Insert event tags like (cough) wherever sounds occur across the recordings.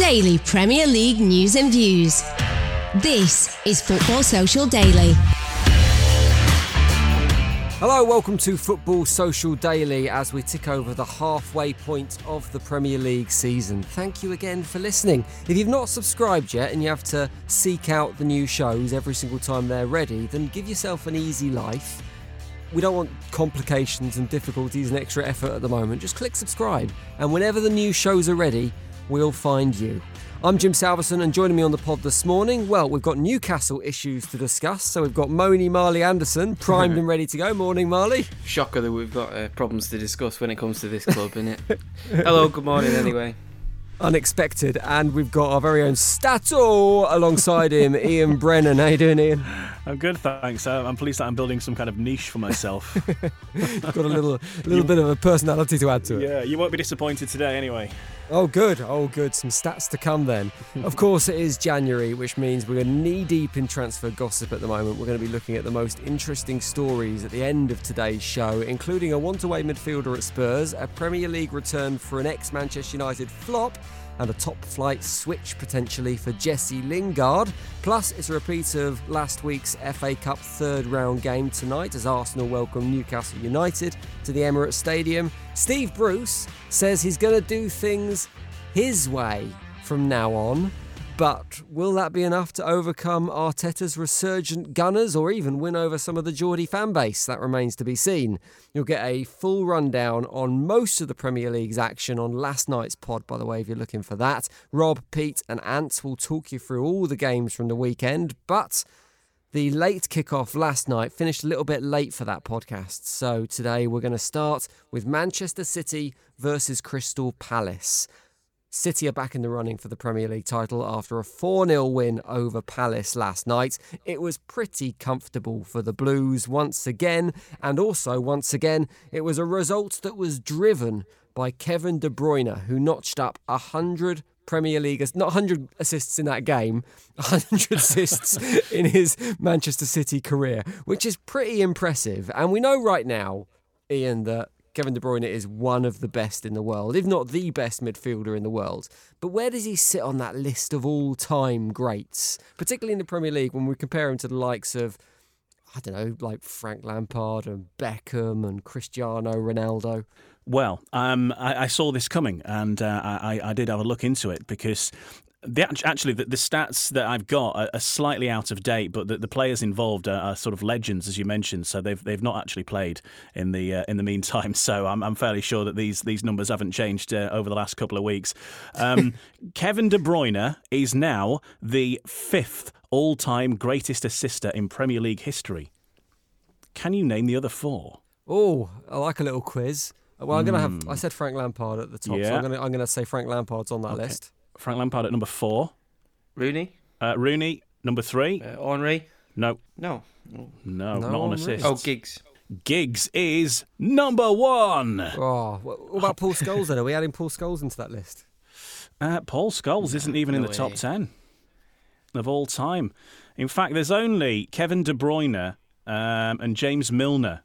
Daily Premier League news and views. This is Football Social Daily. Hello, welcome to Football Social Daily as we tick over the halfway point of the Premier League season. Thank you again for listening. If you've not subscribed yet and you have to seek out the new shows every single time they're ready, then give yourself an easy life. We don't want complications and difficulties and extra effort at the moment. Just click subscribe, and whenever the new shows are ready, we'll find you. I'm Jim Salverson, and joining me on the pod this morning, well, we've got Newcastle issues to discuss. So we've got Moni Marley Anderson, primed and ready to go. Morning, Marley. Shocker that we've got uh, problems to discuss when it comes to this club, isn't it? (laughs) Hello, good morning, anyway. Unexpected, and we've got our very own Stato alongside him, (laughs) Ian Brennan. How you doing, Ian? I'm good, thanks. Uh, I'm pleased that I'm building some kind of niche for myself. (laughs) got a little, a little bit of a personality to add to it. Yeah, you won't be disappointed today, anyway. Oh, good. Oh, good. Some stats to come then. (laughs) of course, it is January, which means we're knee deep in transfer gossip at the moment. We're going to be looking at the most interesting stories at the end of today's show, including a want away midfielder at Spurs, a Premier League return for an ex Manchester United flop, and a top flight switch potentially for Jesse Lingard. Plus, it's a repeat of last week's FA Cup third round game tonight as Arsenal welcome Newcastle United to the Emirates Stadium. Steve Bruce says he's going to do things his way from now on. But will that be enough to overcome Arteta's resurgent Gunners or even win over some of the Geordie fan base? That remains to be seen. You'll get a full rundown on most of the Premier League's action on last night's pod, by the way, if you're looking for that. Rob, Pete, and Ant will talk you through all the games from the weekend, but. The late kickoff last night finished a little bit late for that podcast. So today we're going to start with Manchester City versus Crystal Palace. City are back in the running for the Premier League title after a 4 0 win over Palace last night. It was pretty comfortable for the Blues once again, and also, once again, it was a result that was driven by Kevin De Bruyne, who notched up 100 Premier League, not 100 assists in that game, (laughs) 100 assists (laughs) in his Manchester City career, which is pretty impressive. And we know right now, Ian, that Kevin De Bruyne is one of the best in the world, if not the best midfielder in the world. But where does he sit on that list of all time greats, particularly in the Premier League when we compare him to the likes of, I don't know, like Frank Lampard and Beckham and Cristiano Ronaldo? Well, um, I, I, saw this coming and uh, I, I, did have a look into it because the, actually, the, the, stats that I've got are, are, slightly out of date, but the, the players involved are, are, sort of legends, as you mentioned. So they've they've not actually played in the uh, in the meantime. (laughs) So I'm, I'm fairly sure that these these numbers haven't changed uh, over the last couple of weeks. Um, (laughs) Kevin De Bruyne is now the fifth all-time greatest assister in Premier League history. Can you name the other four? Oh, I like a little quiz. Well, I'm gonna have. I said Frank Lampard at the top, yeah. so I'm gonna I'm gonna say Frank Lampard's on that okay. list. Frank Lampard at number four. Rooney. Uh, Rooney, number three. Uh, Henry. No. No. No, no not on assists. Oh, Giggs. Giggs is number one. Oh, what about Paul Scholes then? Are we adding Paul Scholes into that list? Uh, Paul Scholes no, isn't even no in the way. top ten of all time. In fact, there's only Kevin De Bruyne um, and James Milner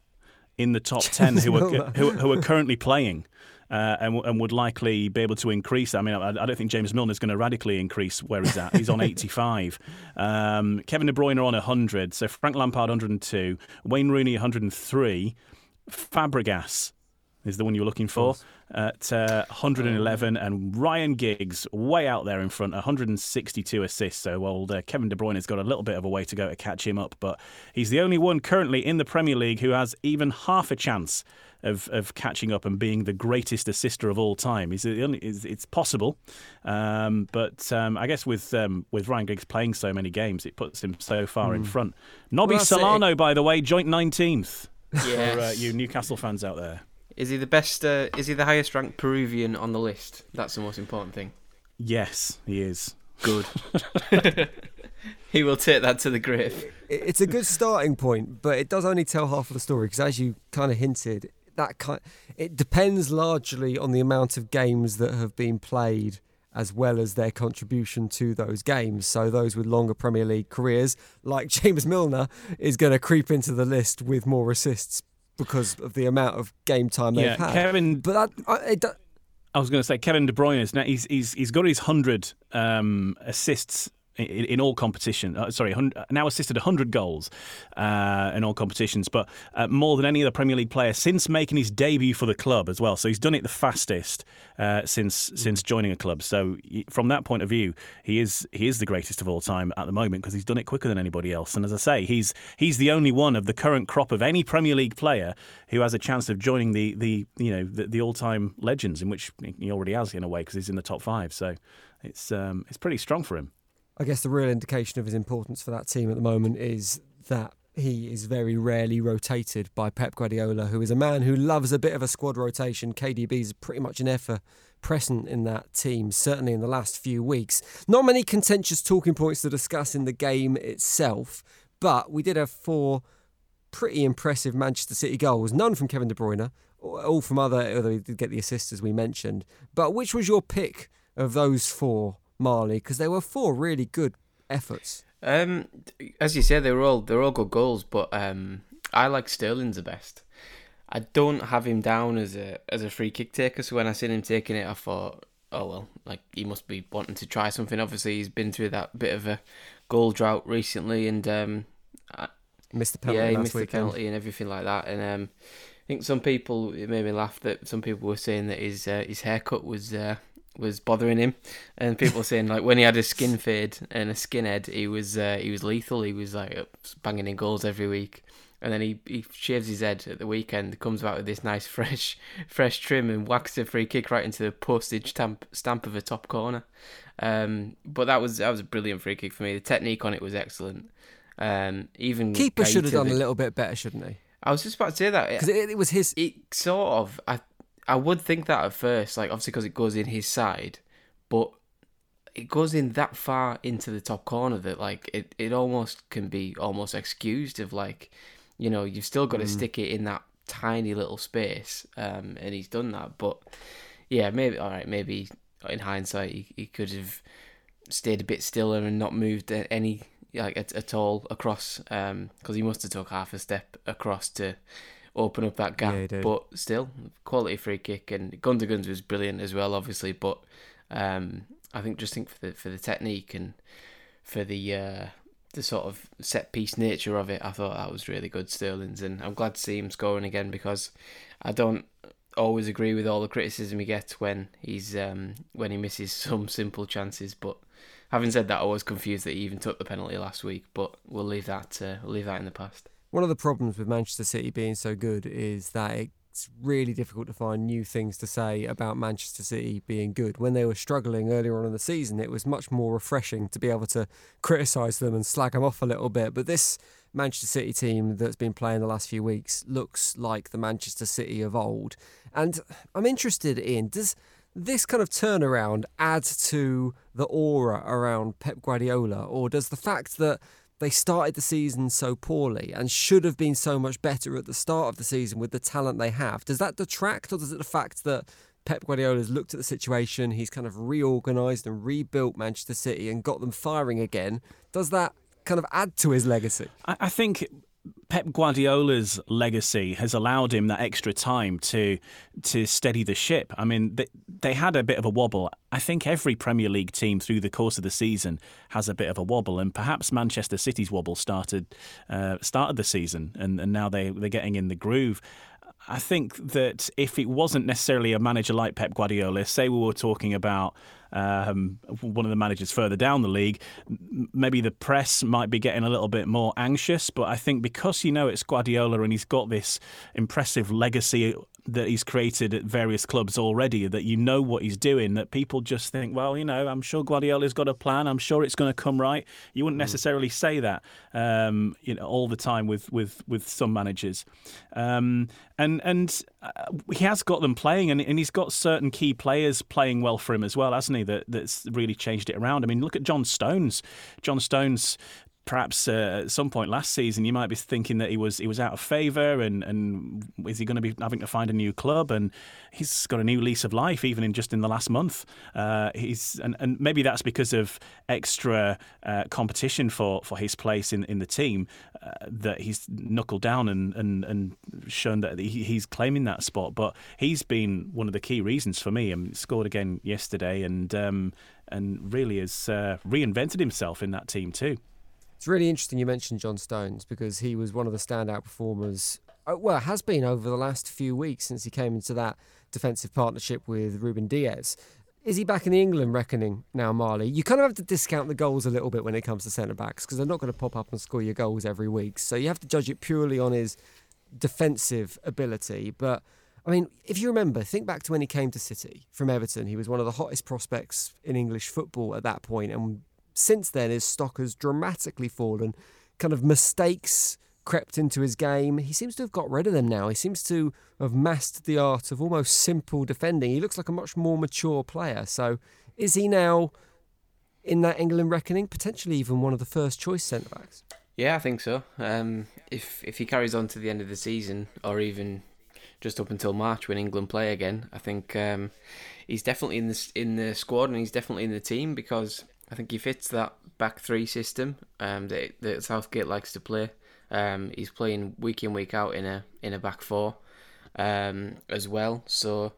in the top (laughs) ten who are, who, who are currently playing uh, and, and, would likely be able to increase. I mean, I, I don't think James Milner is going to radically increase where he's at. He's on (laughs) 85. Um, Kevin De Bruyne on 100. So Frank Lampard 102. Wayne Rooney 103. Fabregas is the one you were looking for at uh, 111, and Ryan Giggs way out there in front, 162 assists. So old uh, Kevin De Bruyne has got a little bit of a way to go to catch him up, but he's the only one currently in the Premier League who has even half a chance of, of catching up and being the greatest assister of all time. He's only, it's possible, um, but um, I guess with um, with Ryan Giggs playing so many games, it puts him so far mm. in hmm. front. Nobby well, Solano, by the way, joint 19th yes. for uh, you Newcastle fans out there. Is he the best? Uh, is he the highest ranked Peruvian on the list? That's the most important thing. Yes, he is. Good. (laughs) (laughs) he will take that to the grave. It's a good starting point, but it does only tell half of the story because, as you kind of hinted, that kind it depends largely on the amount of games that have been played as well as their contribution to those games. So those with longer Premier League careers, like (laughs) James Milner, is going to creep into the list with more assists because of the amount of game time they've Yeah, had. Kevin- but that, I, it, I was going to say Kevin De Bruyne is now he's he's he's got his hundred um, assists in, in all competition. Uh, sorry, now assisted hundred goals uh, in all competitions, but uh, more than any other Premier League player since making his debut for the club as well. So he's done it the fastest uh, since since joining a club. So from that point of view, he is he is the greatest of all time at the moment because he's done it quicker than anybody else. And as I say, he's he's the only one of the current crop of any Premier League player who has a chance of joining the the you know the, the all time legends, in which he already has in a way because he's in the top five. So it's um, it's pretty strong for him. I guess the real indication of his importance for that team at the moment is that he is very rarely rotated by Pep Guardiola, who is a man who loves a bit of a squad rotation. KDB is pretty much an ever present in that team, certainly in the last few weeks. Not many contentious talking points to discuss in the game itself, but we did have four pretty impressive Manchester City goals. None from Kevin De Bruyne, all from other, although he did get the assist as we mentioned. But which was your pick of those four, Marley? Because there were four really good efforts. Um, as you said, they were all they're all good goals, but um, I like Sterling's the best. I don't have him down as a as a free kick taker. So when I seen him taking it, I thought, oh well, like he must be wanting to try something. Obviously, he's been through that bit of a goal drought recently, and um, I, Missed the penalty yeah, he missed weekend. the penalty and everything like that. And um, I think some people it made me laugh that some people were saying that his uh, his haircut was uh, was bothering him, and people were saying like when he had a skin fade and a skinhead, he was uh, he was lethal. He was like banging in goals every week. And then he, he shaves his head at the weekend, comes out with this nice (laughs) fresh fresh trim and whacks a free kick right into the postage stamp stamp of a top corner. Um, but that was that was a brilliant free kick for me. The technique on it was excellent. Um, even Keeper should have done a little bit better, shouldn't he? I was just about to say that. Because it, it was his. It sort of. I I would think that at first, like obviously because it goes in his side, but it goes in that far into the top corner that like it, it almost can be almost excused of like, you know, you've still got to stick it in that tiny little space, um, and he's done that. But yeah, maybe all right, maybe in hindsight he, he could have stayed a bit stiller and not moved any like at, at all across because he must have took half a step across to open up that gap Yeah, but still quality free kick and Gundogan's was brilliant as well obviously but um, I think just think for the for the technique and for the uh, the sort of set piece nature of it I thought that was really good Sterling's and I'm glad to see him scoring again because I don't always agree with all the criticism he gets when he's um, when he misses (laughs) some simple chances but having said that I was confused that he even took the penalty last week but we'll leave that uh, we'll leave that in the past One of the problems with Manchester City being so good is that it's really difficult to find new things to say about Manchester City being good. When they were struggling earlier on in the season, it was much more refreshing to be able to criticise them and slag them off a little bit. But this Manchester City team that's been playing the last few weeks looks like the Manchester City of old. And I'm interested in does this kind of turnaround add to the aura around Pep Guardiola, or does the fact that they started the season so poorly and should have been so much better at the start of the season with the talent they have, does that detract, or does it the fact that Pep Guardiola has looked at the situation, he's kind of reorganised and rebuilt Manchester City and got them firing again? Does that kind of add to his legacy? I, I think Pep Guardiola's legacy has allowed him that extra time to to steady the ship. I mean, they, they had a bit of a wobble. I think every Premier League team through the course of the season has a bit of a wobble, and perhaps Manchester City's wobble started uh, started the season, and, and now they they're getting in the groove. I think that if it wasn't necessarily a manager like Pep Guardiola, say we were talking about um, one of the managers further down the league, maybe the press might be getting a little bit more anxious. But I think because you know it's Guardiola and he's got this impressive legacy that he's created at various clubs already, that you know what he's doing, that people just think, well, you know, I'm sure Guardiola's got a plan. I'm sure it's going to come right. You wouldn't mm. necessarily say that, um, you know, all the time with with with some managers, um, and and uh, he has got them playing, and, and he's got certain key players playing well for him as well, hasn't he? That that's really changed it around. I mean, look at John Stones. John Stones perhaps uh, at some point last season you might be thinking that he was he was out of favour and and is he going to be having to find a new club? And he's got a new lease of life even in just in the last month. Uh, he's and, and maybe that's because of extra uh, competition for, for his place in, in the team uh, that he's knuckled down and, and, and shown that he, he's claiming that spot. But he's been one of the key reasons for me. And scored again yesterday and um, and really has uh, reinvented himself in that team too. It's really interesting you mentioned John Stones because he was one of the standout performers. Uh, well, has been over the last few weeks since he came into that defensive partnership with Ruben Dias. Is he back in the England reckoning now, Marley? You kind of have to discount the goals a little bit when it comes to centre backs because they're not going to pop up and score your goals every week. So you have to judge it purely on his defensive ability. But I mean, if you remember, think back to when he came to City from Everton. He was one of the hottest prospects in English football at that point and since then, his stock has dramatically fallen. Kind of mistakes crept into his game. He seems to have got rid of them now. He seems to have mastered the art of almost simple defending. He looks like a much more mature player. So, is he now in that England reckoning, potentially even one of the first choice centre backs? Yeah, I think so. Um, if if he carries on to the end of the season, or even just up until March when England play again, I think um, he's definitely in the in the squad and he's definitely in the team because I think he fits that back three system um, that, that Southgate likes to play. Um, he's playing week in week out in a in a back four um, as well, so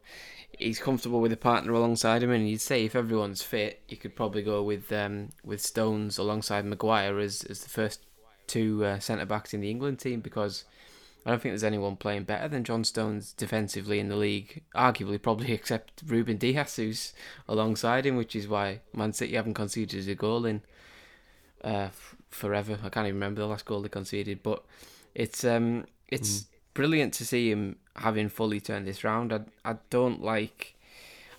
he's comfortable with a partner alongside him. And you'd say if everyone's fit, you could probably go with um, with Stones alongside Maguire as as the first two uh, centre backs in the England team because I don't think there's anyone playing better than John Stones defensively in the league, arguably probably (laughs) except Ruben Dias, who's alongside him, which is why Man City haven't conceded a goal in uh, forever. I can't even remember the last goal they conceded, but it's um, it's mm. brilliant to see him having fully turned this round. I I don't like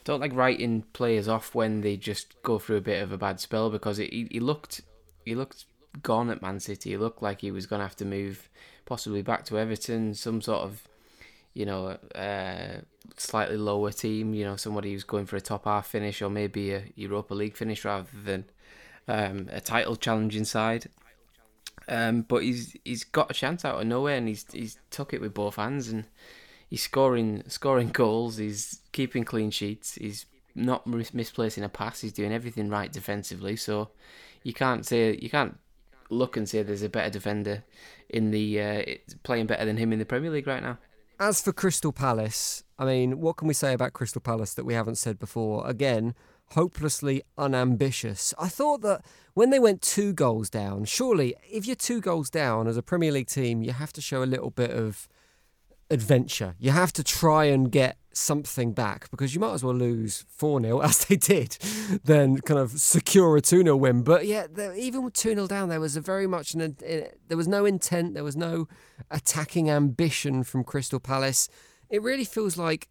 don't like writing players off when they just go through a bit of a bad spell because it, he, he looked he looked gone at Man City. He looked like he was going to have to move possibly back to Everton, some sort of, you know, uh, slightly lower team, you know, somebody who's going for a top half finish or maybe a Europa League finish rather than um, a title challenging side. Um, but he's he's got a chance out of nowhere and he's he's took it with both hands and he's scoring scoring (laughs) goals. He's keeping clean sheets. He's not misplacing a pass. He's doing everything right defensively. So you can't say you can't look and say there's a better defender in the uh, playing better than him in the Premier League right now. As for Crystal Palace, I mean, what can we say about Crystal Palace that we haven't said before? Again, hopelessly unambitious. I thought that when they went two goals down, surely if you're two goals down as a Premier League team, you have to show a little bit of adventure. You have to try and get something back because you might as well lose 4 0 (laughs) as they did than kind of secure a 2 0 win. But yeah, even with 2 0 down, there was a very much an, uh, there was no intent, there was no attacking ambition from Crystal Palace. It really feels like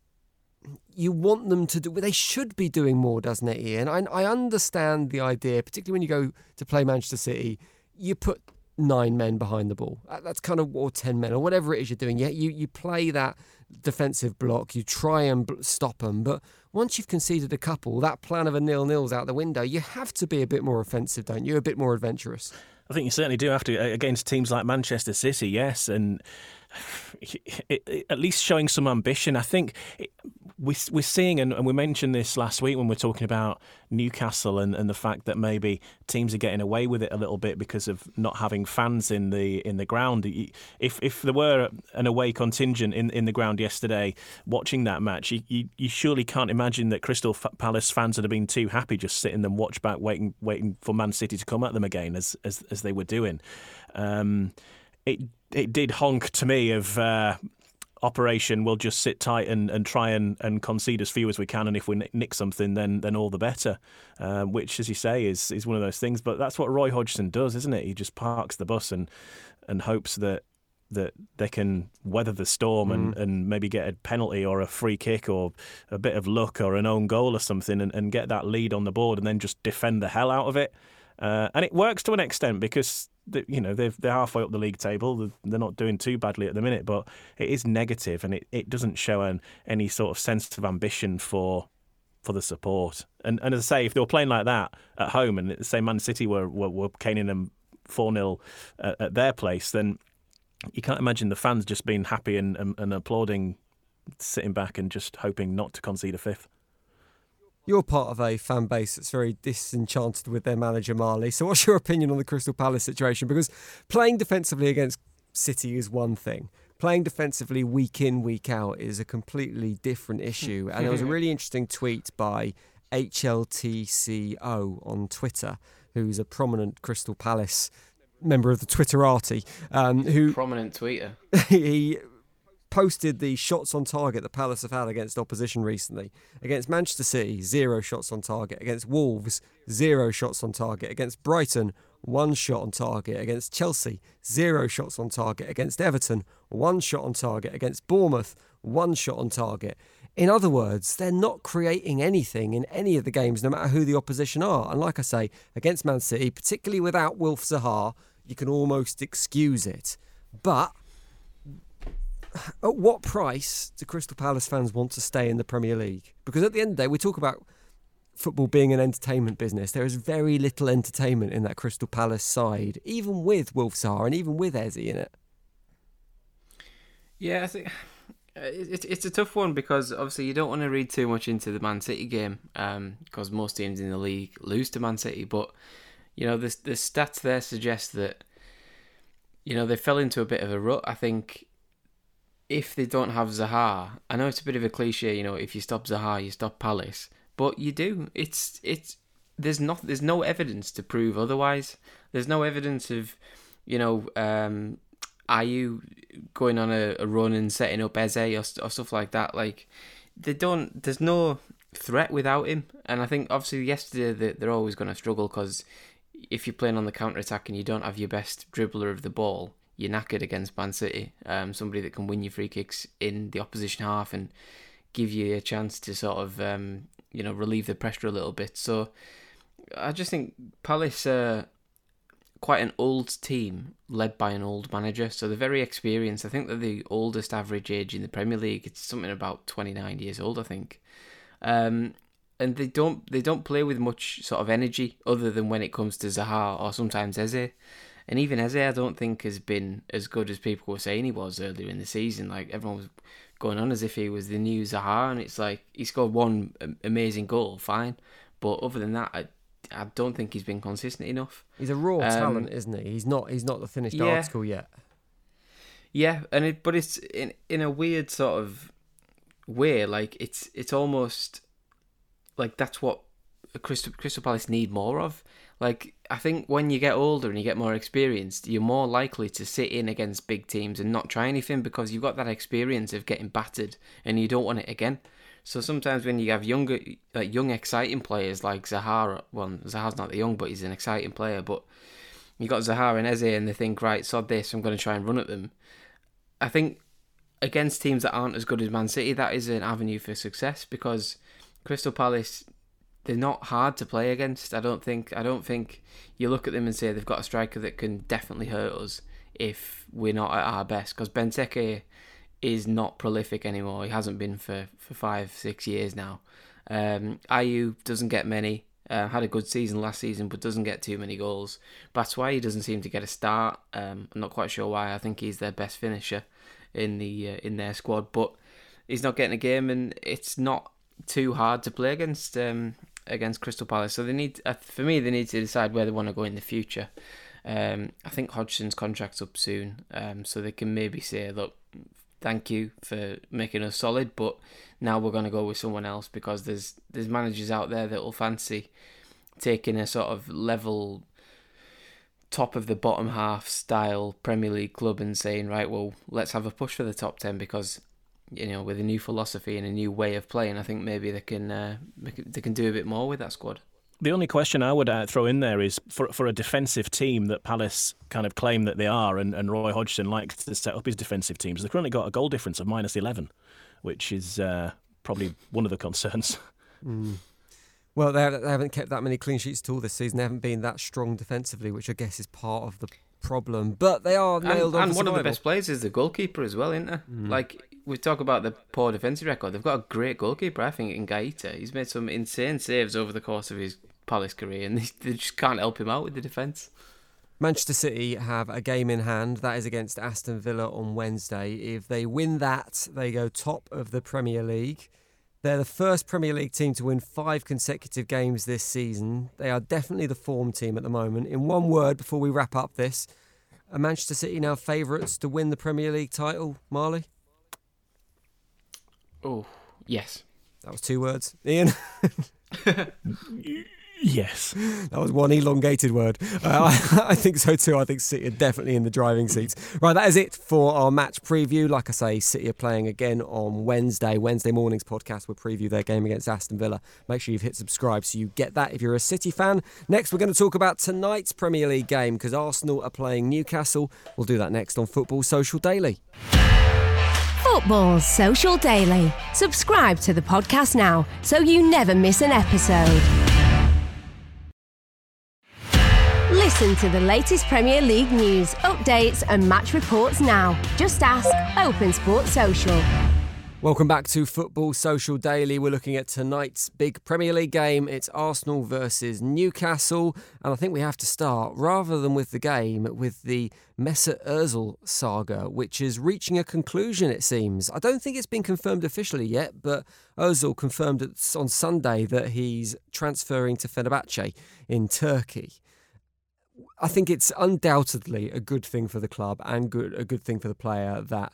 you want them to do they should be doing more doesn't it ian I, I understand the idea particularly when you go to play manchester city you put nine men behind the ball. Uh, that's kind of or ten men or whatever it is you're doing. Yeah, you you play that defensive block, you try and stop them, but once you've conceded a couple, that plan of a nil nil's out the window. You have to be a bit more offensive, don't you? A bit more adventurous. I think you certainly do have to against teams like Manchester City, yes, and (laughs) at least showing some ambition. I think we're we're seeing, and we mentioned this last week when we are talking about Newcastle and, and the fact that maybe teams are getting away with it a little bit because of not having fans in the in the ground. If if there were an away contingent in, in the ground yesterday watching that match, you, you, you surely can't imagine that Crystal Palace fans would have been too happy just sitting and watch back, waiting waiting for Man City to come at them again as as, as they were doing. Um, it it did honk to me of uh, operation. We'll just sit tight and, and try and, and concede as few as we can, and if we nick something, then then all the better. Uh, which, as you say, is is one of those things. But that's what Roy Hodgson does, isn't it? He just parks the bus and and hopes that that they can weather the storm and, Mm. and maybe get a penalty or a free kick or a bit of luck or an own goal or something and, and get that lead on the board and then just defend the hell out of it. Uh, and it works to an extent because the, you know they've, they're halfway up the league table. They're- They're not doing too badly at the minute, but it is negative and it, it doesn't show an, any sort of sense of ambition for for the support. And and as I say, if they were playing like that at home and say Man City were were, were caning them four 0 at, at their place, then you can't imagine the fans just being happy and, and, and applauding, sitting back and just hoping not to concede a fifth. You're part of a fan base that's very disenchanted with their manager Marley. So, what's your opinion on the Crystal Palace situation? Because playing defensively against City is one thing. Playing defensively week in, week out is a completely different issue. And there was a (laughs) really interesting tweet by HLTCO on Twitter, who's a prominent Crystal Palace member of the Twitterati, um, who Prominent tweeter. (laughs) he posted the shots on target that Palace have had against opposition recently. Against Manchester City, zero shots on target. Against Wolves, zero shots on target. Against Brighton, one shot on target. Against Chelsea, zero shots on target. Against Everton, one shot on target. Against Bournemouth, one shot on target. In other words, they're not creating anything in any of the games, no matter who the opposition are. And like I say, against Man City, particularly without Wilf Zaha, you can almost excuse it. But at what price do Crystal Palace fans want to stay in the Premier League? Because at the end of the day, we talk about football being an entertainment business. There is very little entertainment in that Crystal Palace side, even with Wilf Zaha and even with Eze in it. Yeah, I think uh, it's it's a tough one because obviously you don't want to read too much into the Man City game um, because most teams in the league lose to Man City. But you know the the stats there suggest that you know they fell into a bit of a rut. I think if they don't have Zaha, I know it's a bit of a cliche. You know, if you stop Zaha, you stop Palace, but you do. It's it's there's not there's no evidence to prove otherwise. There's no evidence of you know. um are you going on a, a run and setting up Eze or, or stuff like that? Like they don't. There's no threat without him, and I think obviously yesterday they, they're always going to struggle because if you're playing on the counter attack and you don't have your best dribbler of the ball, you're knackered against Man City. Um, somebody that can win your free kicks in the opposition half and give you a chance to sort of um, you know relieve the pressure a little bit. So I just think Palace. are quite an old team led by an old manager, so they're very experienced. I think they're the oldest average age in the Premier League. It's something about 29 years old, I think. Um, and they don't they don't play with much sort of energy other than when it comes to Zaha or sometimes Eze. And even Eze, I don't think has been as good as people were saying he was earlier in the season. Like everyone was going on as if he was the new Zaha, and it's like he scored one amazing goal, fine, but other than that, I, I don't think he's been consistent enough. He's a raw Um, talent, isn't he? He's not. He's not the finished Yeah. article yet. Yeah, and it but it's in in a weird sort of way. Like it's it's almost like that's what Crystal Crystal Palace need more of. Like I think when you get older and you get more experienced, you're more likely to sit in against big teams and not try anything because you've got that experience of getting battered and you don't want it again. So sometimes when you have younger, like young, exciting players like Zahara, well, Zaha's not that young, but he's an exciting player. But you got Zahara and Eze, and they think, right, sod this, I'm going to try and run at them. I think against teams that aren't as good as Man City, that is an avenue for success because Crystal Palace, they're not hard to play against. I don't think. I don't think you look at them and say they've got a striker that can definitely hurt us if we're not at our best. Because Benteke is not prolific anymore. He hasn't been for, for five, six years now. Um, doesn't get many. Uh, had a good season last season, but doesn't get too many goals. Batshuayi doesn't seem to get a start. Um, I'm not quite sure why. I think he's their best finisher in the uh, in their squad, but he's not getting a game, and it's not too hard to play against um, against Crystal Palace. So they need, uh, for me, they need to decide where they want to go in the future. Um, I think Hodgson's contract's up soon, um, so they can maybe say, look, thank you for making us solid, but now we're going to go with someone else because there's there's managers out there that will fancy taking a sort of level top of the bottom half style Premier League club and saying right well let's have a push for the top 10 because you know with a new philosophy and a new way of playing I think maybe they can uh, they can- do a bit more with that squad The only question I would uh, throw in there is for for a defensive team that Palace kind of claim that they are, and, and Roy Hodgson likes to set up his defensive teams. They've currently got a goal difference of minus eleven, which is uh, probably one of the concerns. (laughs) Mm. Well, they haven't kept that many clean sheets at all this season. They haven't been that strong defensively, which I guess is part of the problem. But they are nailed and, on. And one survival. of the best players is the goalkeeper as well, isn't there? Mm. Like we talk about the poor defensive record, they've got a great goalkeeper. I think in Guaita. he's made some insane saves over the course of his Palace career, and (laughs) they, they just can't help him out with the defence. Manchester City have a game in hand. That is against Aston Villa on Wednesday. If they win that, they go top of the Premier League. They're the first Premier League team to win five consecutive games this season. They are definitely the form team at the moment. In one word, before we wrap up this, are Manchester City now favourites to win the Premier League title, Marley? Oh, yes. That was two words. Ian? (laughs) Yes. That was one elongated word. Uh, I, (laughs) I, think so too. I think City are definitely in the driving seats. Right, that is it for our match preview. Like I say, City are playing again on Wednesday. Wednesday morning's podcast will preview their game against Aston Villa. Make sure you've hit subscribe so you get that if you're a City fan. Next, we're going to talk about tonight's Premier League game because Arsenal are playing Newcastle. We'll do that next on Football Social Daily. Football Social Daily. Subscribe to the podcast now so you never miss an episode. Listen to the latest Premier League news, updates, and match reports now. Just ask Open Sport Social. Welcome back to Football Social Daily. We're looking at tonight's big Premier League game. It's Arsenal versus Newcastle. And I think we have to start, rather than with the game, with the Mesut Ozil saga, which is reaching a conclusion, it seems. I don't think it's been confirmed officially yet, but Ozil confirmed on Sunday that he's transferring to Fenerbahce in Turkey. I think it's undoubtedly a good thing for the club and good a good thing for the player that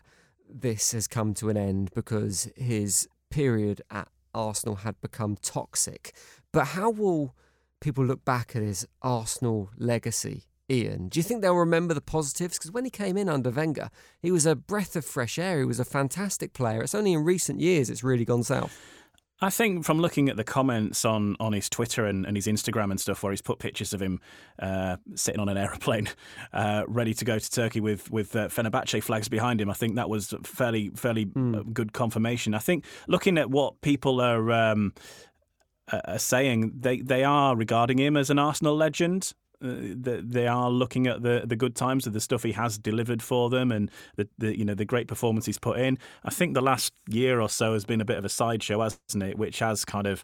this has come to an end because his period at Arsenal had become toxic. But how will people look back at his Arsenal legacy, Ian? Do you think they'll remember the positives? Because when he came in under Wenger, he was a breath of fresh air. He was a fantastic player. It's only in recent years it's really gone south. I think from looking at the comments on, on his Twitter and, and his Instagram and stuff, where he's put pictures of him uh, sitting on an aeroplane, (laughs) uh, ready to go to Turkey with with uh, Fenerbahce flags behind him, I think that was fairly fairly mm. good confirmation. I think looking at what people are. Um, are saying they, they are regarding him as an Arsenal legend. Uh, they are looking at the the good times of the stuff he has delivered for them and the, the you know the great performance he's put in. I think the last year or so has been a bit of a sideshow, hasn't it? Which has kind of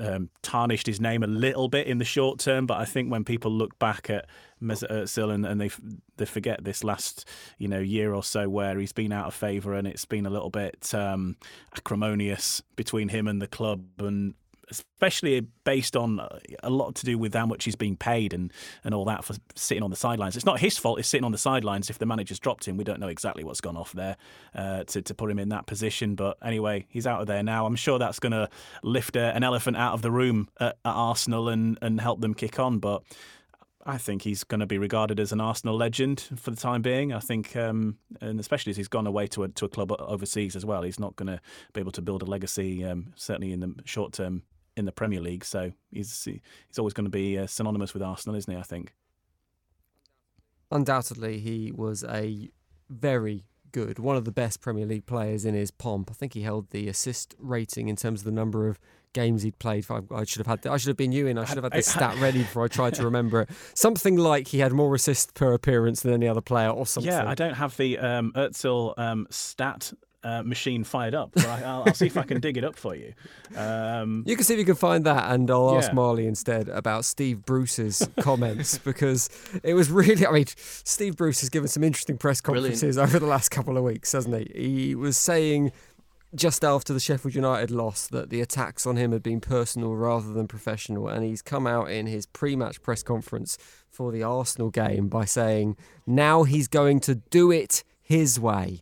um, tarnished his name a little bit in the short term, but I think when people look back at Mesut Özil and, and they they forget this last you know year or so where he's been out of favour and it's been a little bit um, acrimonious between him and the club and especially based on uh, a lot to do with how much he's being paid and, and all that for sitting on the sidelines. It's not his fault he's sitting on the sidelines. If the manager's dropped him, we don't know exactly what's gone off there uh, to, to put him in that position. But anyway, he's out of there now. I'm sure that's going to lift a, an elephant out of the room at, at Arsenal and, and help them kick on. But I think he's going to be regarded as an Arsenal legend for the time being. I think, um, and especially as he's gone away to a, to a club overseas as well, he's not going to be able to build a legacy, um, certainly in the short term in the Premier League. So he's he's always going to be uh, synonymous with Arsenal, isn't he? I think. Undoubtedly, he was a very good, one of the best Premier League players in his pomp. I think he held the assist rating in terms of the number of games he'd played. I should have had. The, I should have been you in. I should have had this stat ready before I tried to remember it. (laughs) Something like he had more assists per appearance than any other player, or something. Yeah, I don't have the um, um, stat uh, machine fired up. So I, will see if I can dig it up for you. Um, you can see if you can find that, and I'll yeah. ask Marley instead about Steve Bruce's (laughs) comments because it was really. I mean, Steve Bruce has given some interesting press conferences Brilliant. over the last couple of weeks, hasn't he? He was saying just after the Sheffield United loss that the attacks on him had been personal rather than professional, and he's come out in his pre-match press conference for the Arsenal game by saying now he's going to do it his way.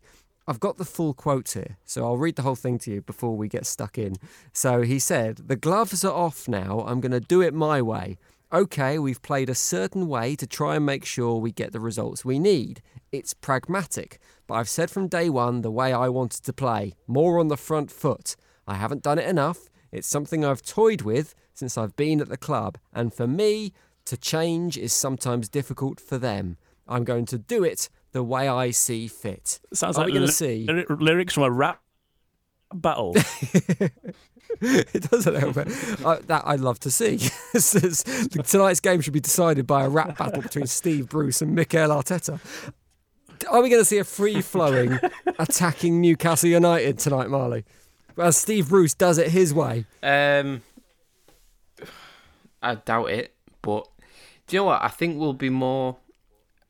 I've got the full quote here, so I'll read the whole thing to you before we get stuck in. So he said, The gloves are off now. I'm going to do it my way. Okay, we've played a certain way to try and make sure we get the results we need. It's pragmatic, but I've said from day one the way I wanted to play more on the front foot. I haven't done it enough. It's something I've toyed with since I've been at the club, and for me, to change is sometimes difficult for them. I'm going to do it the way I see fit. Sounds Are like we going li- to see? lyrics from a rap battle. (laughs) it does a little bit. Uh, that I'd love to see. (laughs) Tonight's game should be decided by a rap battle between Steve Bruce and Mikel Arteta. Are we going to see a free flowing (laughs) attacking Newcastle United tonight, Marley? As Steve Bruce does it his way. Um, I doubt it, but do you know what? I think we'll be more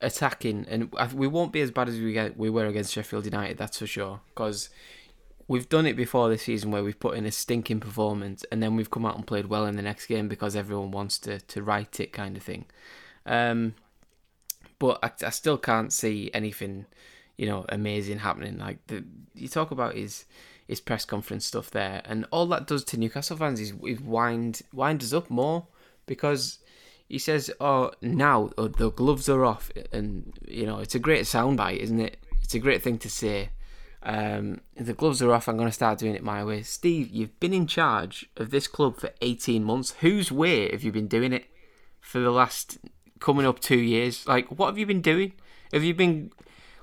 attacking, and we won't be as bad as we get, we were against Sheffield United. That's for sure. Because we've done it before this season, where we've put in a stinking performance, and then we've come out and played well in the next game because everyone wants to to write it, kind of thing. Um, but I, I still can't see anything, you know, amazing happening. Like the you talk about his his press conference stuff there, and all that does to Newcastle fans is, is wind wind us up more because he says, "Oh, now oh, the gloves are off," and you know it's a great soundbite, isn't it? It's a great thing to say. Um, the gloves are off. I'm going to start doing it my way. Steve, you've been in charge of this club for 18 months. Whose way have you been doing it for the last coming up two years? Like, what have you been doing? Have you been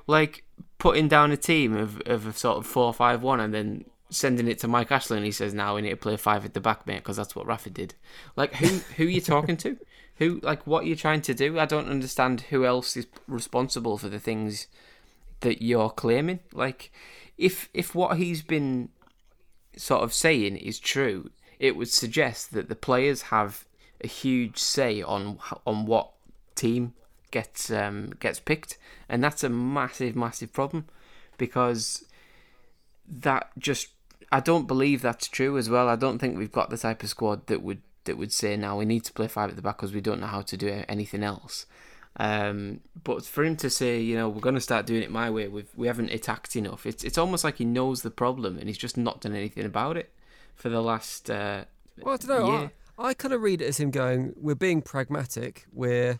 like putting down a team of, of a sort of four five one and then sending it to Mike Ashley and he says, "Now we need to play five at the back, mate," because that's what Rafa did. Like, who who are you talking to? Who like what you're you trying to do? I don't understand who else is responsible for the things that you're claiming. Like, if if what he's been sort of saying is true, it would suggest that the players have a huge say on on what team gets um, gets picked, and that's a massive, massive problem because that just I don't believe that's true as well. I don't think we've got the type of squad that would that would say now we need to play five at the back because we don't know how to do anything else. Um, but for him to say, you know, we're going to start doing it my way, we've, we haven't attacked enough. It's it's almost like he knows the problem and he's just not done anything about it for the last. Uh, Well, I don't know. year. I, I kind of read it as him going, "We're being pragmatic. We're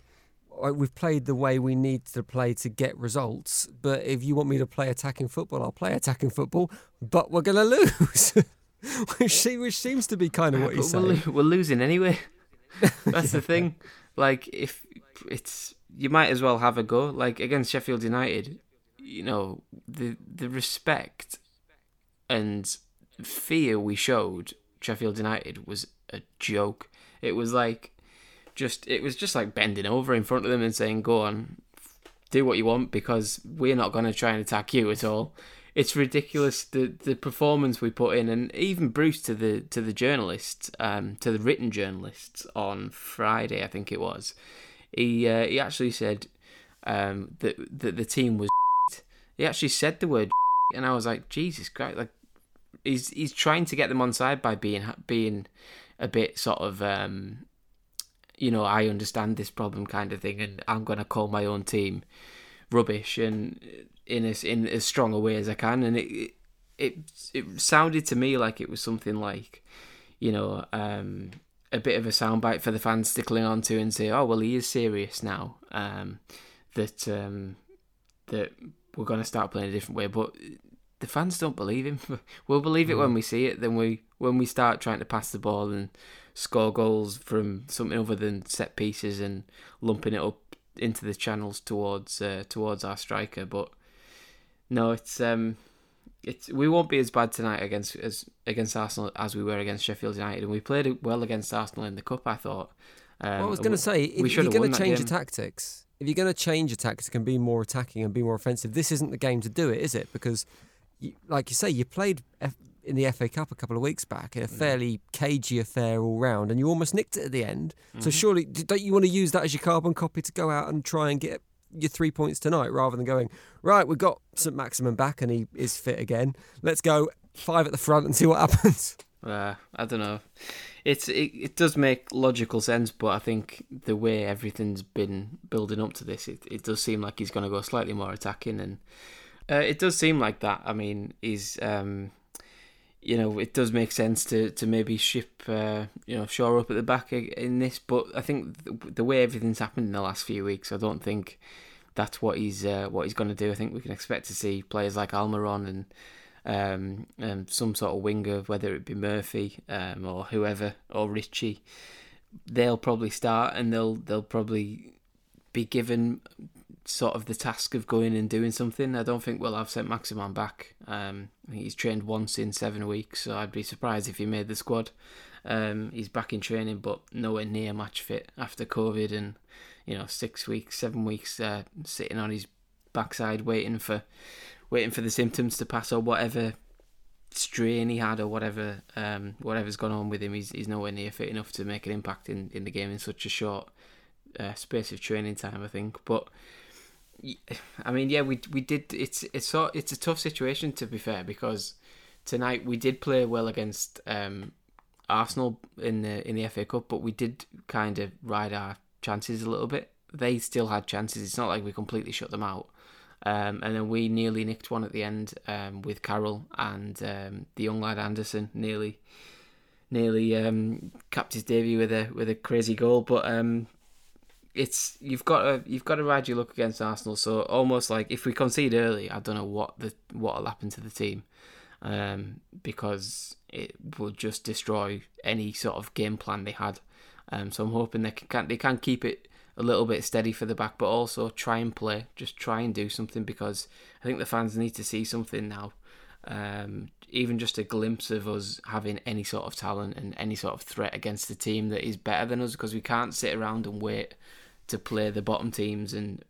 we've played the way we need to play to get results. But if you want me to play attacking football, I'll play attacking football. But we're gonna (laughs) lose." (laughs) which, which seems to be kind of what But he's we're, saying. we're losing anyway. (laughs) That's the thing. Like if it's you might as well have a go. Like against Sheffield United, you know the the respect and fear we showed Sheffield United was a joke. It was like just it was just like bending over in front of them and saying, "Go on, do what you want," because we're not going to try and attack you at all. It's ridiculous the the performance we put in, and even Bruce to the to the journalists, um, to the written journalists on Friday, I think it was. He uh, he actually said um, that that the team was. (laughs) He actually said the word, (laughs) and I was like, Jesus Christ! Like he's he's trying to get them on side by being being a bit sort of um, you know I understand this problem kind of thing, and I'm gonna call my own team rubbish and in as in as strong a way as I can, and it it it sounded to me like it was something like you know um, a bit of a soundbite for the fans to cling on to and say, oh well, he is serious now. Um, that um, that we're going to start playing a different way, but the fans don't believe him. (laughs) we'll believe it when we see it. Then we when we start trying to pass the ball and score goals from something other than set pieces and lumping it up into the channels towards uh, towards our striker. But no, it's um, it's we won't be as bad tonight against as against Arsenal as we were against Sheffield United, and we played well against Arsenal in the cup. I thought. Um, Well, I was going to say, if, if you're going to change your tactics, if you're going to change your tactics and be more attacking and be more offensive, this isn't the game to do it, is it? Because, you, like you say, you played F- in the FA Cup a couple of weeks back in a Mm. fairly cagey affair all round, and you almost nicked it at the end. Mm-hmm. So surely, don't you want to use that as your carbon copy to go out and try and get your three points tonight, rather than going right? We've got St Maximin back and he is fit again. Let's go five at the front and see what happens. (laughs) Uh, I don't know. It's it, it does make logical sense, but I think the way everything's been building up to this, it, it does seem like he's going to go slightly more attacking, and uh, it does seem like that. I mean, he's um, you know, it does make sense to to maybe ship uh, you know Shaw up at the back in this, but I think the, way everything's happened in the last few weeks, I don't think that's what he's uh, what he's going to do. I think we can expect to see players like Almiron and um, um, some sort of winger, whether it be Murphy um, or whoever or Ritchie. they'll probably start and they'll they'll probably be given sort of the task of going and doing something. I don't think we'll have St Maximin back. Um, he's trained once in seven weeks, so I'd be surprised if he made the squad. Um, he's back in training, but nowhere near match fit after COVID and you know six weeks, seven weeks uh, sitting on his backside waiting for waiting for the symptoms to pass or whatever strain he had or whatever um, whatever's gone on with him. He's, he's nowhere near fit enough to make an impact in, in the game in such a short uh, space of training time. I think, but I mean, yeah, we we did. It's it's so it's a tough situation to be fair because tonight we did play well against um, Arsenal in the in the FA Cup, but we did kind of ride our chances a little bit. They still had chances. It's not like we completely shut them out. Um, and then we nearly nicked one at the end um, with Carroll and um, the young lad Anderson nearly nearly um, capped his debut with a with a crazy goal. But um, it's you've got to you've got to ride your luck against Arsenal. So almost like if we concede early, I don't know what the what'll happen to the team um, because it will just destroy any sort of game plan they had. Um, so I'm hoping they can they can keep it a little bit steady for the back, but also try and play, just try and do something because I think the fans need to see something now. Um, even just a glimpse of us having any sort of talent and any sort of threat against a team that is better than us because we can't sit around and wait to play the bottom teams and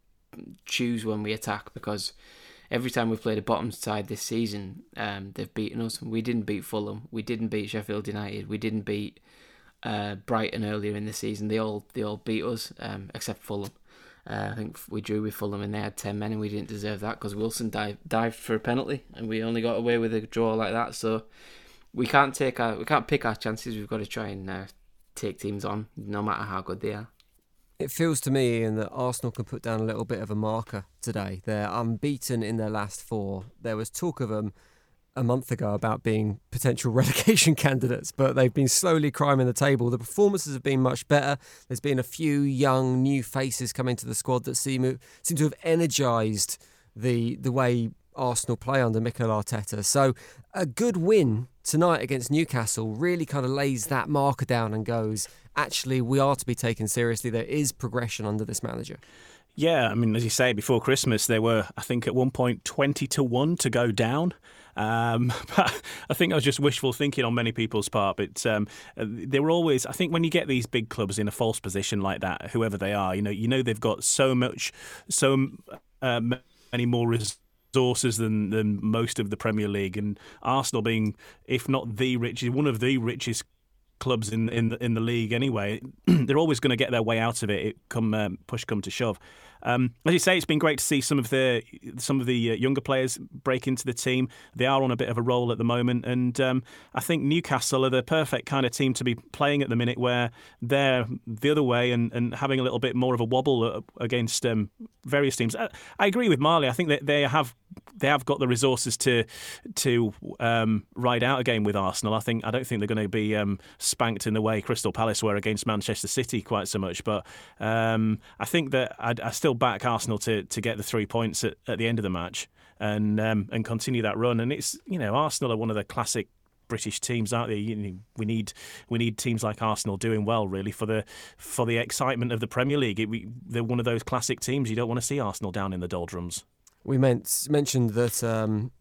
choose when we attack because every time we've played a bottom side this season, um, they've beaten us. We didn't beat Fulham, we didn't beat Sheffield United, we didn't beat uh, Brighton earlier in the season. They all they all beat us um, except Fulham. Uh, I think we drew with Fulham and they had ten men and we didn't deserve that because Wilson dive, dived for a penalty and we only got away with a draw like that. So we can't take our we can't pick our chances. We've got to try and uh, take teams on no matter how good they are. It feels to me in that Arsenal can put down a little bit of a marker today. They're unbeaten in their last four. There was talk of them a month ago about being potential (laughs) relegation candidates, but they've been slowly climbing the table. The performances have been much better. There's been a few young new faces coming to the squad that seem seem to have energised the the way Arsenal play under Mikel Arteta. So a good win tonight against Newcastle really kind of lays that marker down and goes, actually, we are to be taken seriously. There is progression under this manager. Yeah, I mean, as you say, before Christmas, they were, I think, at one point 20 to 1 to go down. Um, (laughs) but I think I was just wishful thinking on many people's part. But um, they were always, I think, when you get these big clubs in a false position like that, whoever they are, you know, you know they've got so much, so uh, many more resources than than most of the Premier League, and Arsenal being, if not the richest, one of the richest clubs in in the, in the league anyway. (clears throat) they're always going to get their way out of it. it come um, push come to shove. Um, as you say, it's been great to see some of the some of the uh, younger players break into the team. They are on a bit of a roll at the moment, and um, I think Newcastle are the perfect kind of team to be playing at the minute, where they're the other way and, and having a little bit more of a wobble uh, against um, various teams. I, I, agree with Marley. I think that they have they have got the resources to to um, ride out a game with Arsenal. I think I don't think they're going to be um, spanked in the way Crystal Palace were against Manchester City quite so much, but um, I think that I, I still still back Arsenal to, to get the three points at, at the end of the match and um, and continue that run. And it's you know Arsenal are one of the classic British teams, aren't they? You know, we need we need teams like Arsenal doing well, really, for the for the excitement of the Premier League. It, we, they're one of those classic teams. You don't want to see Arsenal down in the doldrums. We meant mentioned that um,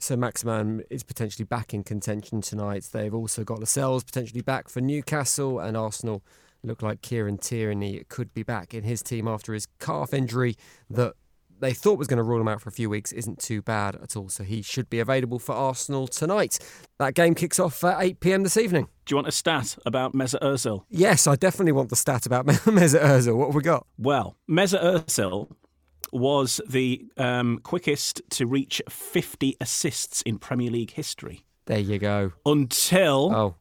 St Maximin is potentially back in contention tonight. They've also got Lascelles potentially back for Newcastle and Arsenal looked like Kieran Tierney could be back in his team after his calf injury that they thought was going to rule him out for a few weeks isn't too bad at all. So he should be available for Arsenal tonight. That game kicks off at 8 pm this evening. Do you want a stat about Mesut Ozil? Yes, I definitely want the stat about (laughs) Mesut Ozil. What have we got? Well, Mesut Ozil was the um, quickest to reach 50 assists in Premier League history. There you go. Until oh.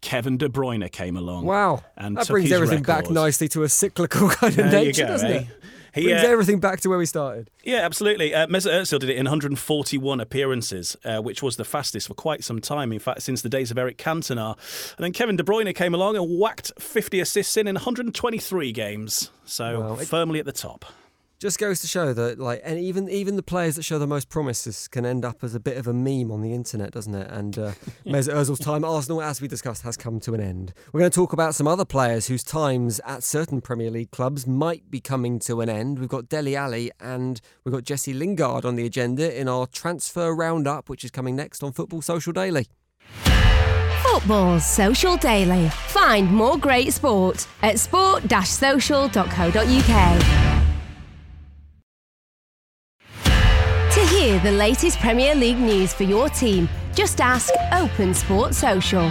Kevin De Bruyne came along. Wow. And that brings everything record. back nicely to a cyclical (laughs) kind of there nature, go, doesn't eh? it? He, brings uh, everything back to where we started. Yeah, absolutely. Uh, Mesut Ozil did it in 141 appearances, uh, which was the fastest for quite some time. In fact, since the days of Eric Cantona. And then Kevin De Bruyne came along and whacked 50 assists in in 123 games. So well, firmly at the top. Just goes to show that, like, and even even the players that show the most promises can end up as a bit of a meme on the internet, doesn't it? And uh, (laughs) Mesut Ozil's time at Arsenal, as we discussed, has come to an end. We're going to talk about some other players whose times at certain Premier League clubs might be coming to an end. We've got Dele Alli and we've got Jesse Lingard on the agenda in our transfer roundup, which is coming next on Football Social Daily. Football's Social Daily. Find more great sport at sport-social.co.uk. hear the latest Premier League news for your team, just ask Open Sport Social.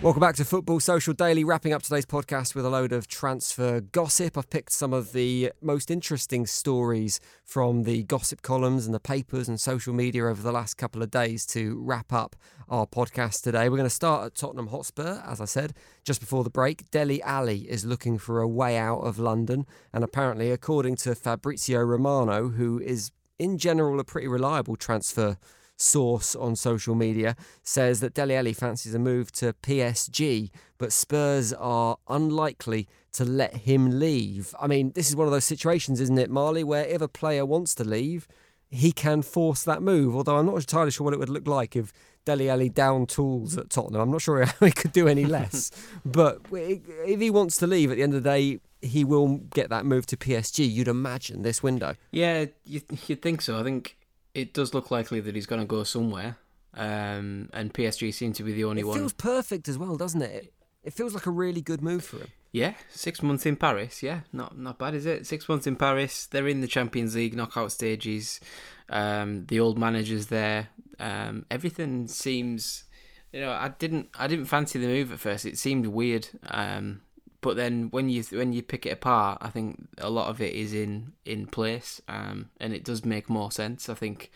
Welcome back to Football Social Daily, wrapping up today's podcast with a load of transfer gossip. I've picked some of the most interesting stories from the gossip columns and the papers and social media over the last couple of days to wrap up our podcast today. We're going to start at Tottenham Hotspur, as I said just before the break. Dele Alli is looking for a way out of London, and apparently, according to Fabrizio Romano, who is in general a pretty reliable transfer source on social media says that Dele Alli fancies a move to PSG, but Spurs are unlikely to let him leave. I mean, this is one of those situations, isn't it, Marley, where if a player wants to leave, he can force that move. Although I'm not entirely sure what it would look like if Dele Alli down tools at Tottenham. I'm not sure (laughs) how he could do any less. (laughs) but if he wants to leave at the end of the day, he will get that move to PSG. You'd imagine this window. Yeah, you, you'd think so. I think it does look likely that he's going to go somewhere. Um, and PSG seem to be the only it one. It feels perfect as well, doesn't it? it? It feels like a really good move for him. Yeah, six months in Paris. Yeah, not not bad, is it? Six months in Paris. They're in the Champions League knockout stages. Um, the old manager's there. Um, everything seems, you know, I didn't I didn't fancy the move at first. It seemed weird. Um, but then when you when you pick it apart, I think a lot of it is in in place, um, and it does make more sense. I think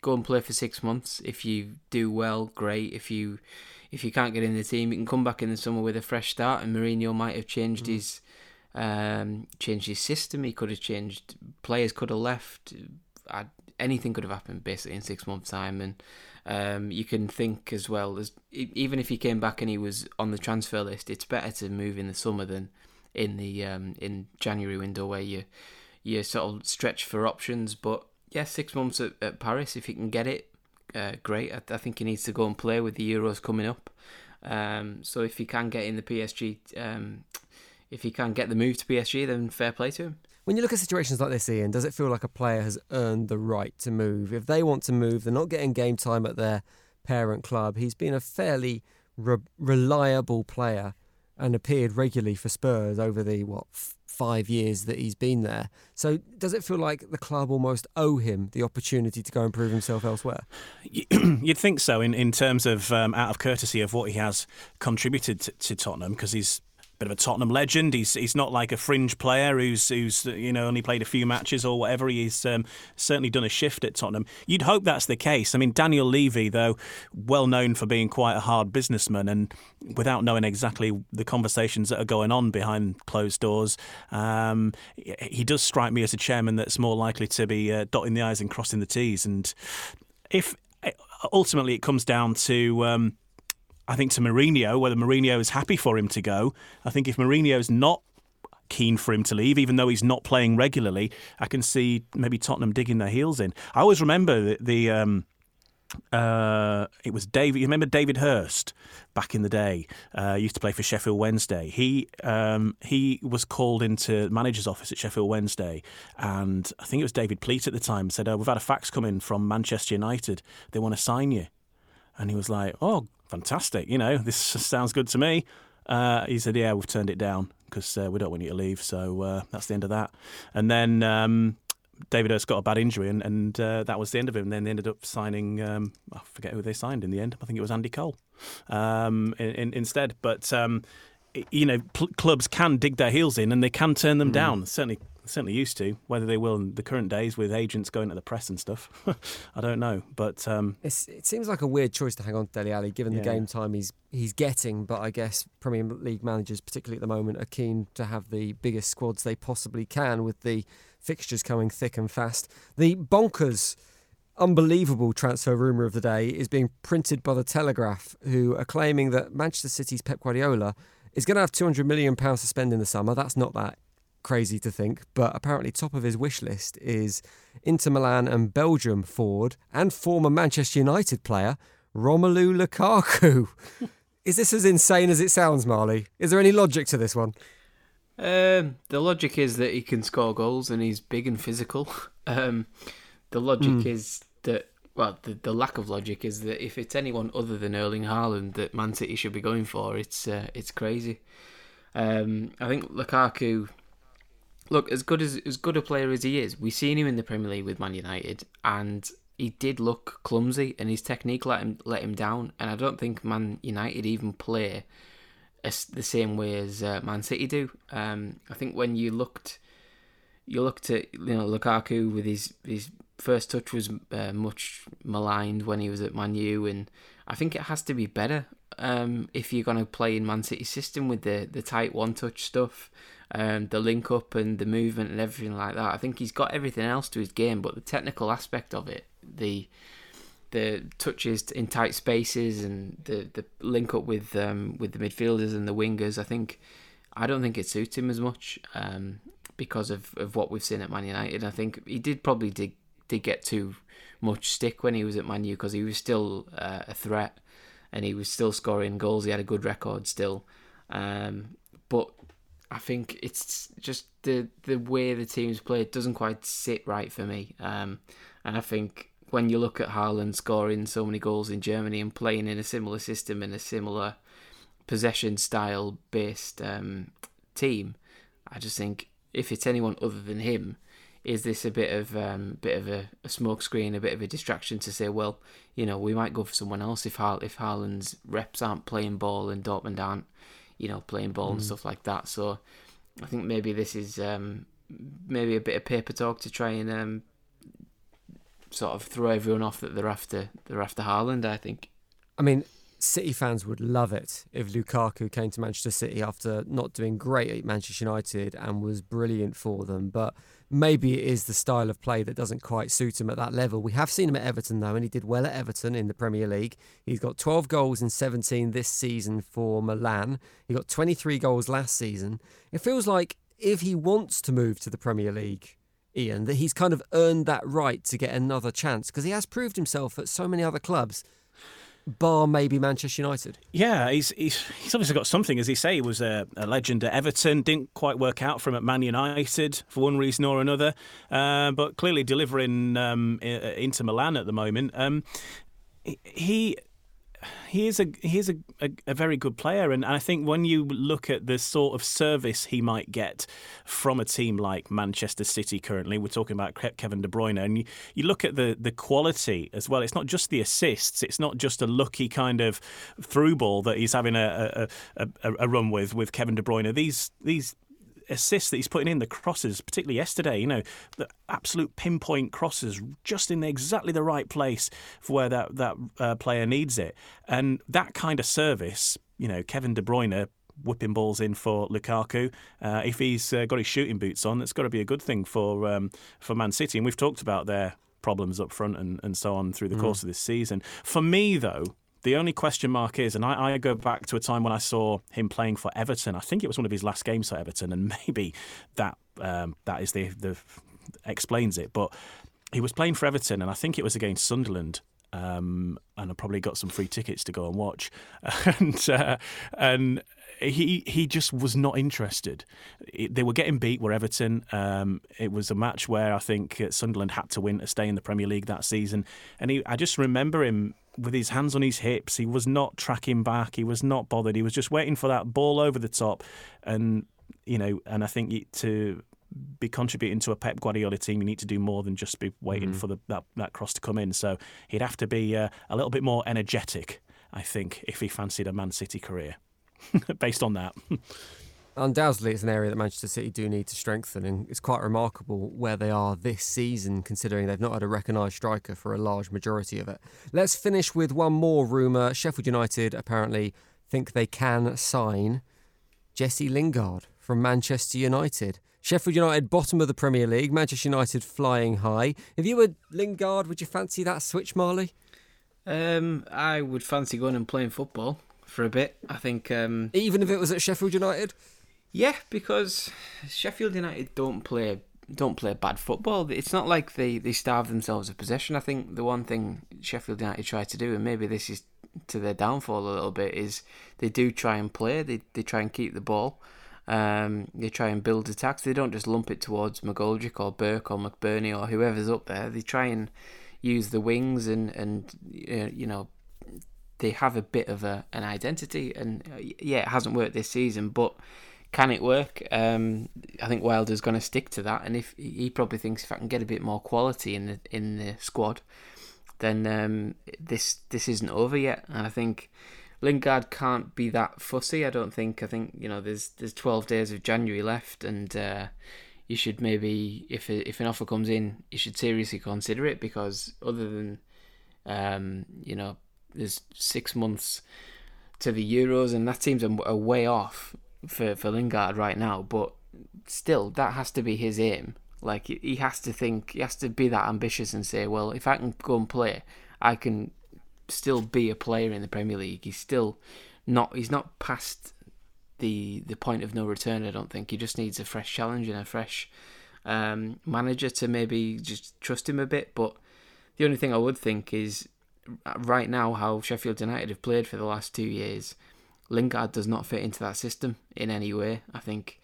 go and play for six months. If you do well, great. If you if you can't get in the team, you can come back in the summer with a fresh start. And Mourinho might have changed mm. his um, changed his system. He could have changed. Players could have left. I, anything could have happened basically in six months' time, and um, you can think as well as even if he came back and he was on the transfer list, it's better to move in the summer than in the um, in January window where you you sort of stretch for options. But yeah, six months at, at Paris if he can get it, uh, great. I, I, think he needs to go and play with the Euros coming up. Um, so if he can get in the PSG, um, if he can get the move to PSG, then fair play to him. When you look at situations like this, Ian, does it feel like a player has earned the right to move? If they want to move, they're not getting game time at their parent club. He's been a fairly re- reliable player and appeared regularly for Spurs over the what f- five years that he's been there. So does it feel like the club almost owe him the opportunity to go and prove himself elsewhere? (clears throat) You'd think so in in terms of um, out of courtesy of what he has contributed to, to Tottenham because he's bit of a Tottenham legend. He's he's not like a fringe player who's who's you know only played a few matches or whatever. He's um, certainly done a shift at Tottenham. You'd hope that's the case. I mean, Daniel Levy, though, well known for being quite a hard businessman, and without knowing exactly the conversations that are going on behind closed doors, um, he does strike me as a chairman that's more likely to be uh, dotting the i's and crossing the t's. And if ultimately it comes down to um, I think to Mourinho, whether Mourinho is happy for him to go. I think if Mourinho's not keen for him to leave, even though he's not playing regularly, I can see maybe Tottenham digging their heels in. I always remember the, the um, uh, it was David. You remember David Hirst back in the day? Uh, used to play for Sheffield Wednesday. He um, he was called into manager's office at Sheffield Wednesday, and I think it was David Pleat at the time said, oh, "We've had a fax come in from Manchester United. They want to sign you." And he was like, "Oh fantastic. You know, this (laughs) sounds good to me. Uh, he said, yeah, we've turned it down because uh, we don't want you to leave. So uh, that's the end of that. And then um, David Hirst got a bad injury, and, and uh, that was the end of him. And then they ended up signing, um, I forget who they signed in the end. I think it was Andy Cole um, in, in, instead. But, um, you know, pl- clubs can dig their heels in and they can turn them mm. down. Certainly certainly used to. Whether they will in the current days with agents going to the press and stuff, (laughs) I don't know. But um, it seems like a weird choice to hang on to Dele Alli given yeah. the game time he's he's getting. But I guess Premier League managers, particularly at the moment, are keen to have the biggest squads they possibly can with the fixtures coming thick and fast. The bonkers. Unbelievable transfer rumour of the day is being printed by the Telegraph, who are claiming that Manchester City's Pep Guardiola is going to have £200 million to spend in the summer. That's not that crazy to think, but apparently top of his wish list is Inter Milan and Belgium forward and former Manchester United player Romelu Lukaku. (laughs) is this as insane as it sounds, Marley? Is there any logic to this one? Um, the logic is that he can score goals and he's big and physical. (laughs) Um, the logic mm. is that well, the, the lack of logic is that if it's anyone other than Erling Haaland that Man City should be going for, it's uh, it's crazy. Um, I think Lukaku, look as good as as good a player as he is, we've seen him in the Premier League with Man United, and he did look clumsy, and his technique let him let him down. And I don't think Man United even play as, the same way as uh, Man City do. Um, I think when you looked, you looked at you know Lukaku with his his first touch was uh, much maligned when he was at Man U, and I think it has to be better um, if you're going to play in Man City system with the the tight one touch stuff um, the link up and the movement and everything like that. I think he's got everything else to his game, but the technical aspect of it, the the touches in tight spaces and the the link up with um, with the midfielders and the wingers, I think I don't think it suits him as much um, because of, of what we've seen at Man United. I think he did probably did did get too much stick when he was at Man U because he was still uh, a threat and he was still scoring goals. He had a good record still. Um, but I think it's just the the way the teams play it doesn't quite sit right for me. Um, and I think when you look at Haaland scoring so many goals in Germany and playing in a similar system in a similar possession style based um, team, I just think if it's anyone other than him, is this a bit of um, bit of a, a smokescreen, a bit of a distraction to say, well, you know, we might go for someone else if Har- if Haaland's reps aren't playing ball and Dortmund aren't you know, playing ball mm. and stuff like that. So I think maybe this is um, maybe a bit of paper talk to try and um, sort of throw everyone off that they're after they're after Haaland. I think. I mean, City fans would love it if Lukaku came to Manchester City after not doing great at Manchester United and was brilliant for them, but maybe it is the style of play that doesn't quite suit him at that level. We have seen him at Everton though, and he did well at Everton in the Premier League. He's got 12 goals in 17 this season for Milan. He got 23 goals last season. It feels like if he wants to move to the Premier League, Ian, that he's kind of earned that right to get another chance because he has proved himself at so many other clubs bar maybe Manchester United. Yeah, he's he's, he's obviously got something. As he say, he was a, a, legend at Everton. Didn't quite work out for him at Man United for one reason or another, uh, but clearly delivering um, into Milan at the moment. Um, he he is a he is a, a, a, very good player, and I think when you look at the sort of service he might get from a team like Manchester City currently, we're talking about Kevin De Bruyne, and you, you look at the the quality as well. It's not just the assists; it's not just a lucky kind of through ball that he's having a a, a, a run with with Kevin De Bruyne. These these assists that he's putting in, the crosses, particularly yesterday, you know, the absolute pinpoint crosses just in exactly the right place for where that, that uh, player needs it. And that kind of service, you know, Kevin De Bruyne whipping balls in for Lukaku. Uh, if he's uh, got his shooting boots on, that's got to be a good thing for um, for Man City. And we've talked about their problems up front and, and so on through the mm. course of this season. For me, though, the only question mark is, and I, I, go back to a time when I saw him playing for Everton. I think it was one of his last games for Everton, and (laughs) maybe that um, that is the, the explains it. But he was playing for Everton, and I think it was against Sunderland. Um, and I probably got some free tickets to go and watch, (laughs) and uh, and he he just was not interested. It, they were getting beat. Were Everton? Um, it was a match where I think Sunderland had to win to stay in the Premier League that season, and he, I just remember him with his hands on his hips. He was not tracking back. He was not bothered. He was just waiting for that ball over the top. And, you know, and I think to be contributing to a Pep Guardiola team, you need to do more than just be waiting mm-hmm. for the, that, that cross to come in. So he'd have to be uh, a little bit more energetic, I think, if he fancied a Man City career (laughs) based on that. (laughs) undoubtedly it's an area that Manchester City do need to strengthen, and it's quite remarkable where they are this season, considering they've not had a recognised striker for a large majority of it. Let's finish with one more rumour. Sheffield United apparently think they can sign Jesse Lingard from Manchester United. Sheffield United bottom of the Premier League, Manchester United flying high. If you were Lingard, would you fancy that switch, Marley? Um, I would fancy going and playing football for a bit. I think um, even if it was at Sheffield United. Yeah, because Sheffield United don't play don't play bad football. It's not like they, they starve themselves of possession. I think the one thing Sheffield United try to do, and maybe this is to their downfall a little bit, is they do try and play. They they try and keep the ball. Um, they try and build attacks. They don't just lump it towards McGoldrick or Burke or McBurnie or whoever's up there. They try and use the wings and and uh, you know they have a bit of a an identity. And uh, yeah, it hasn't worked this season, but can it work? Um, I think Wilder's going to stick to that, and if he probably thinks if I can get a bit more quality in the in the squad, then um, this this isn't over yet. And I think Lingard can't be that fussy. I don't think. I think you know there's there's 12 days of January left, and uh, you should maybe if if an offer comes in, you should seriously consider it because other than um, you know there's six months to the Euros, and that seems a, a way off for for Lingard right now. But still, that has to be his aim. Like he has to think, he has to be that ambitious and say, well, if I can go and play, I can still be a player in the Premier League. He's still not he's not past the the point of no return. I don't think he just needs a fresh challenge and a fresh um, manager to maybe just trust him a bit. But the only thing I would think is right now how Sheffield United have played for the last two years. Lingard does not fit into that system in any way. I think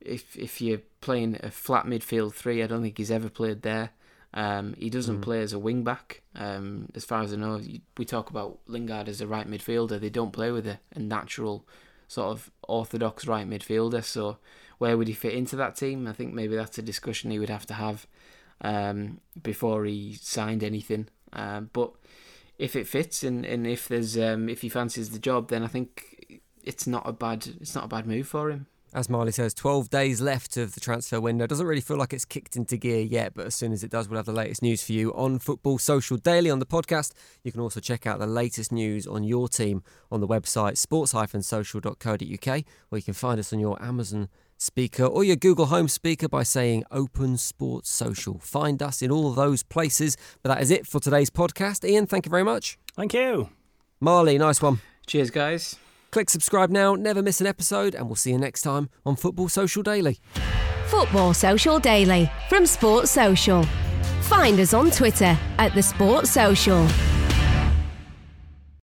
if if you're playing a flat midfield three, I don't think he's ever played there. Um, he doesn't mm. play as a wing back. Um, as far as I know, we talk about Lingard as a right midfielder. They don't play with a, a natural sort of orthodox right midfielder. So where would he fit into that team? I think maybe that's a discussion he would have to have um, before he signed anything. Um, but if it fits and, and if there's um, if he fancies the job, then I think it's not a bad it's not a bad move for him as Marley says, 12 days left of the transfer window. Doesn't really feel like it's kicked into gear yet, but as soon as it does, we'll have the latest news for you on Football Social Daily on the podcast. You can also check out the latest news on your team on the website sports-social.co.uk, or you can find us on your Amazon speaker or your Google Home speaker by saying Open Sports Social. Find us in all of those places. But that is it for today's podcast. Ian, thank you very much. Thank you. Marley, nice one. Cheers, guys. Click subscribe now, never miss an episode, and we'll see you next time on Football Social Daily. Football Social Daily from Sports Social. Find us on Twitter at The Sports Social.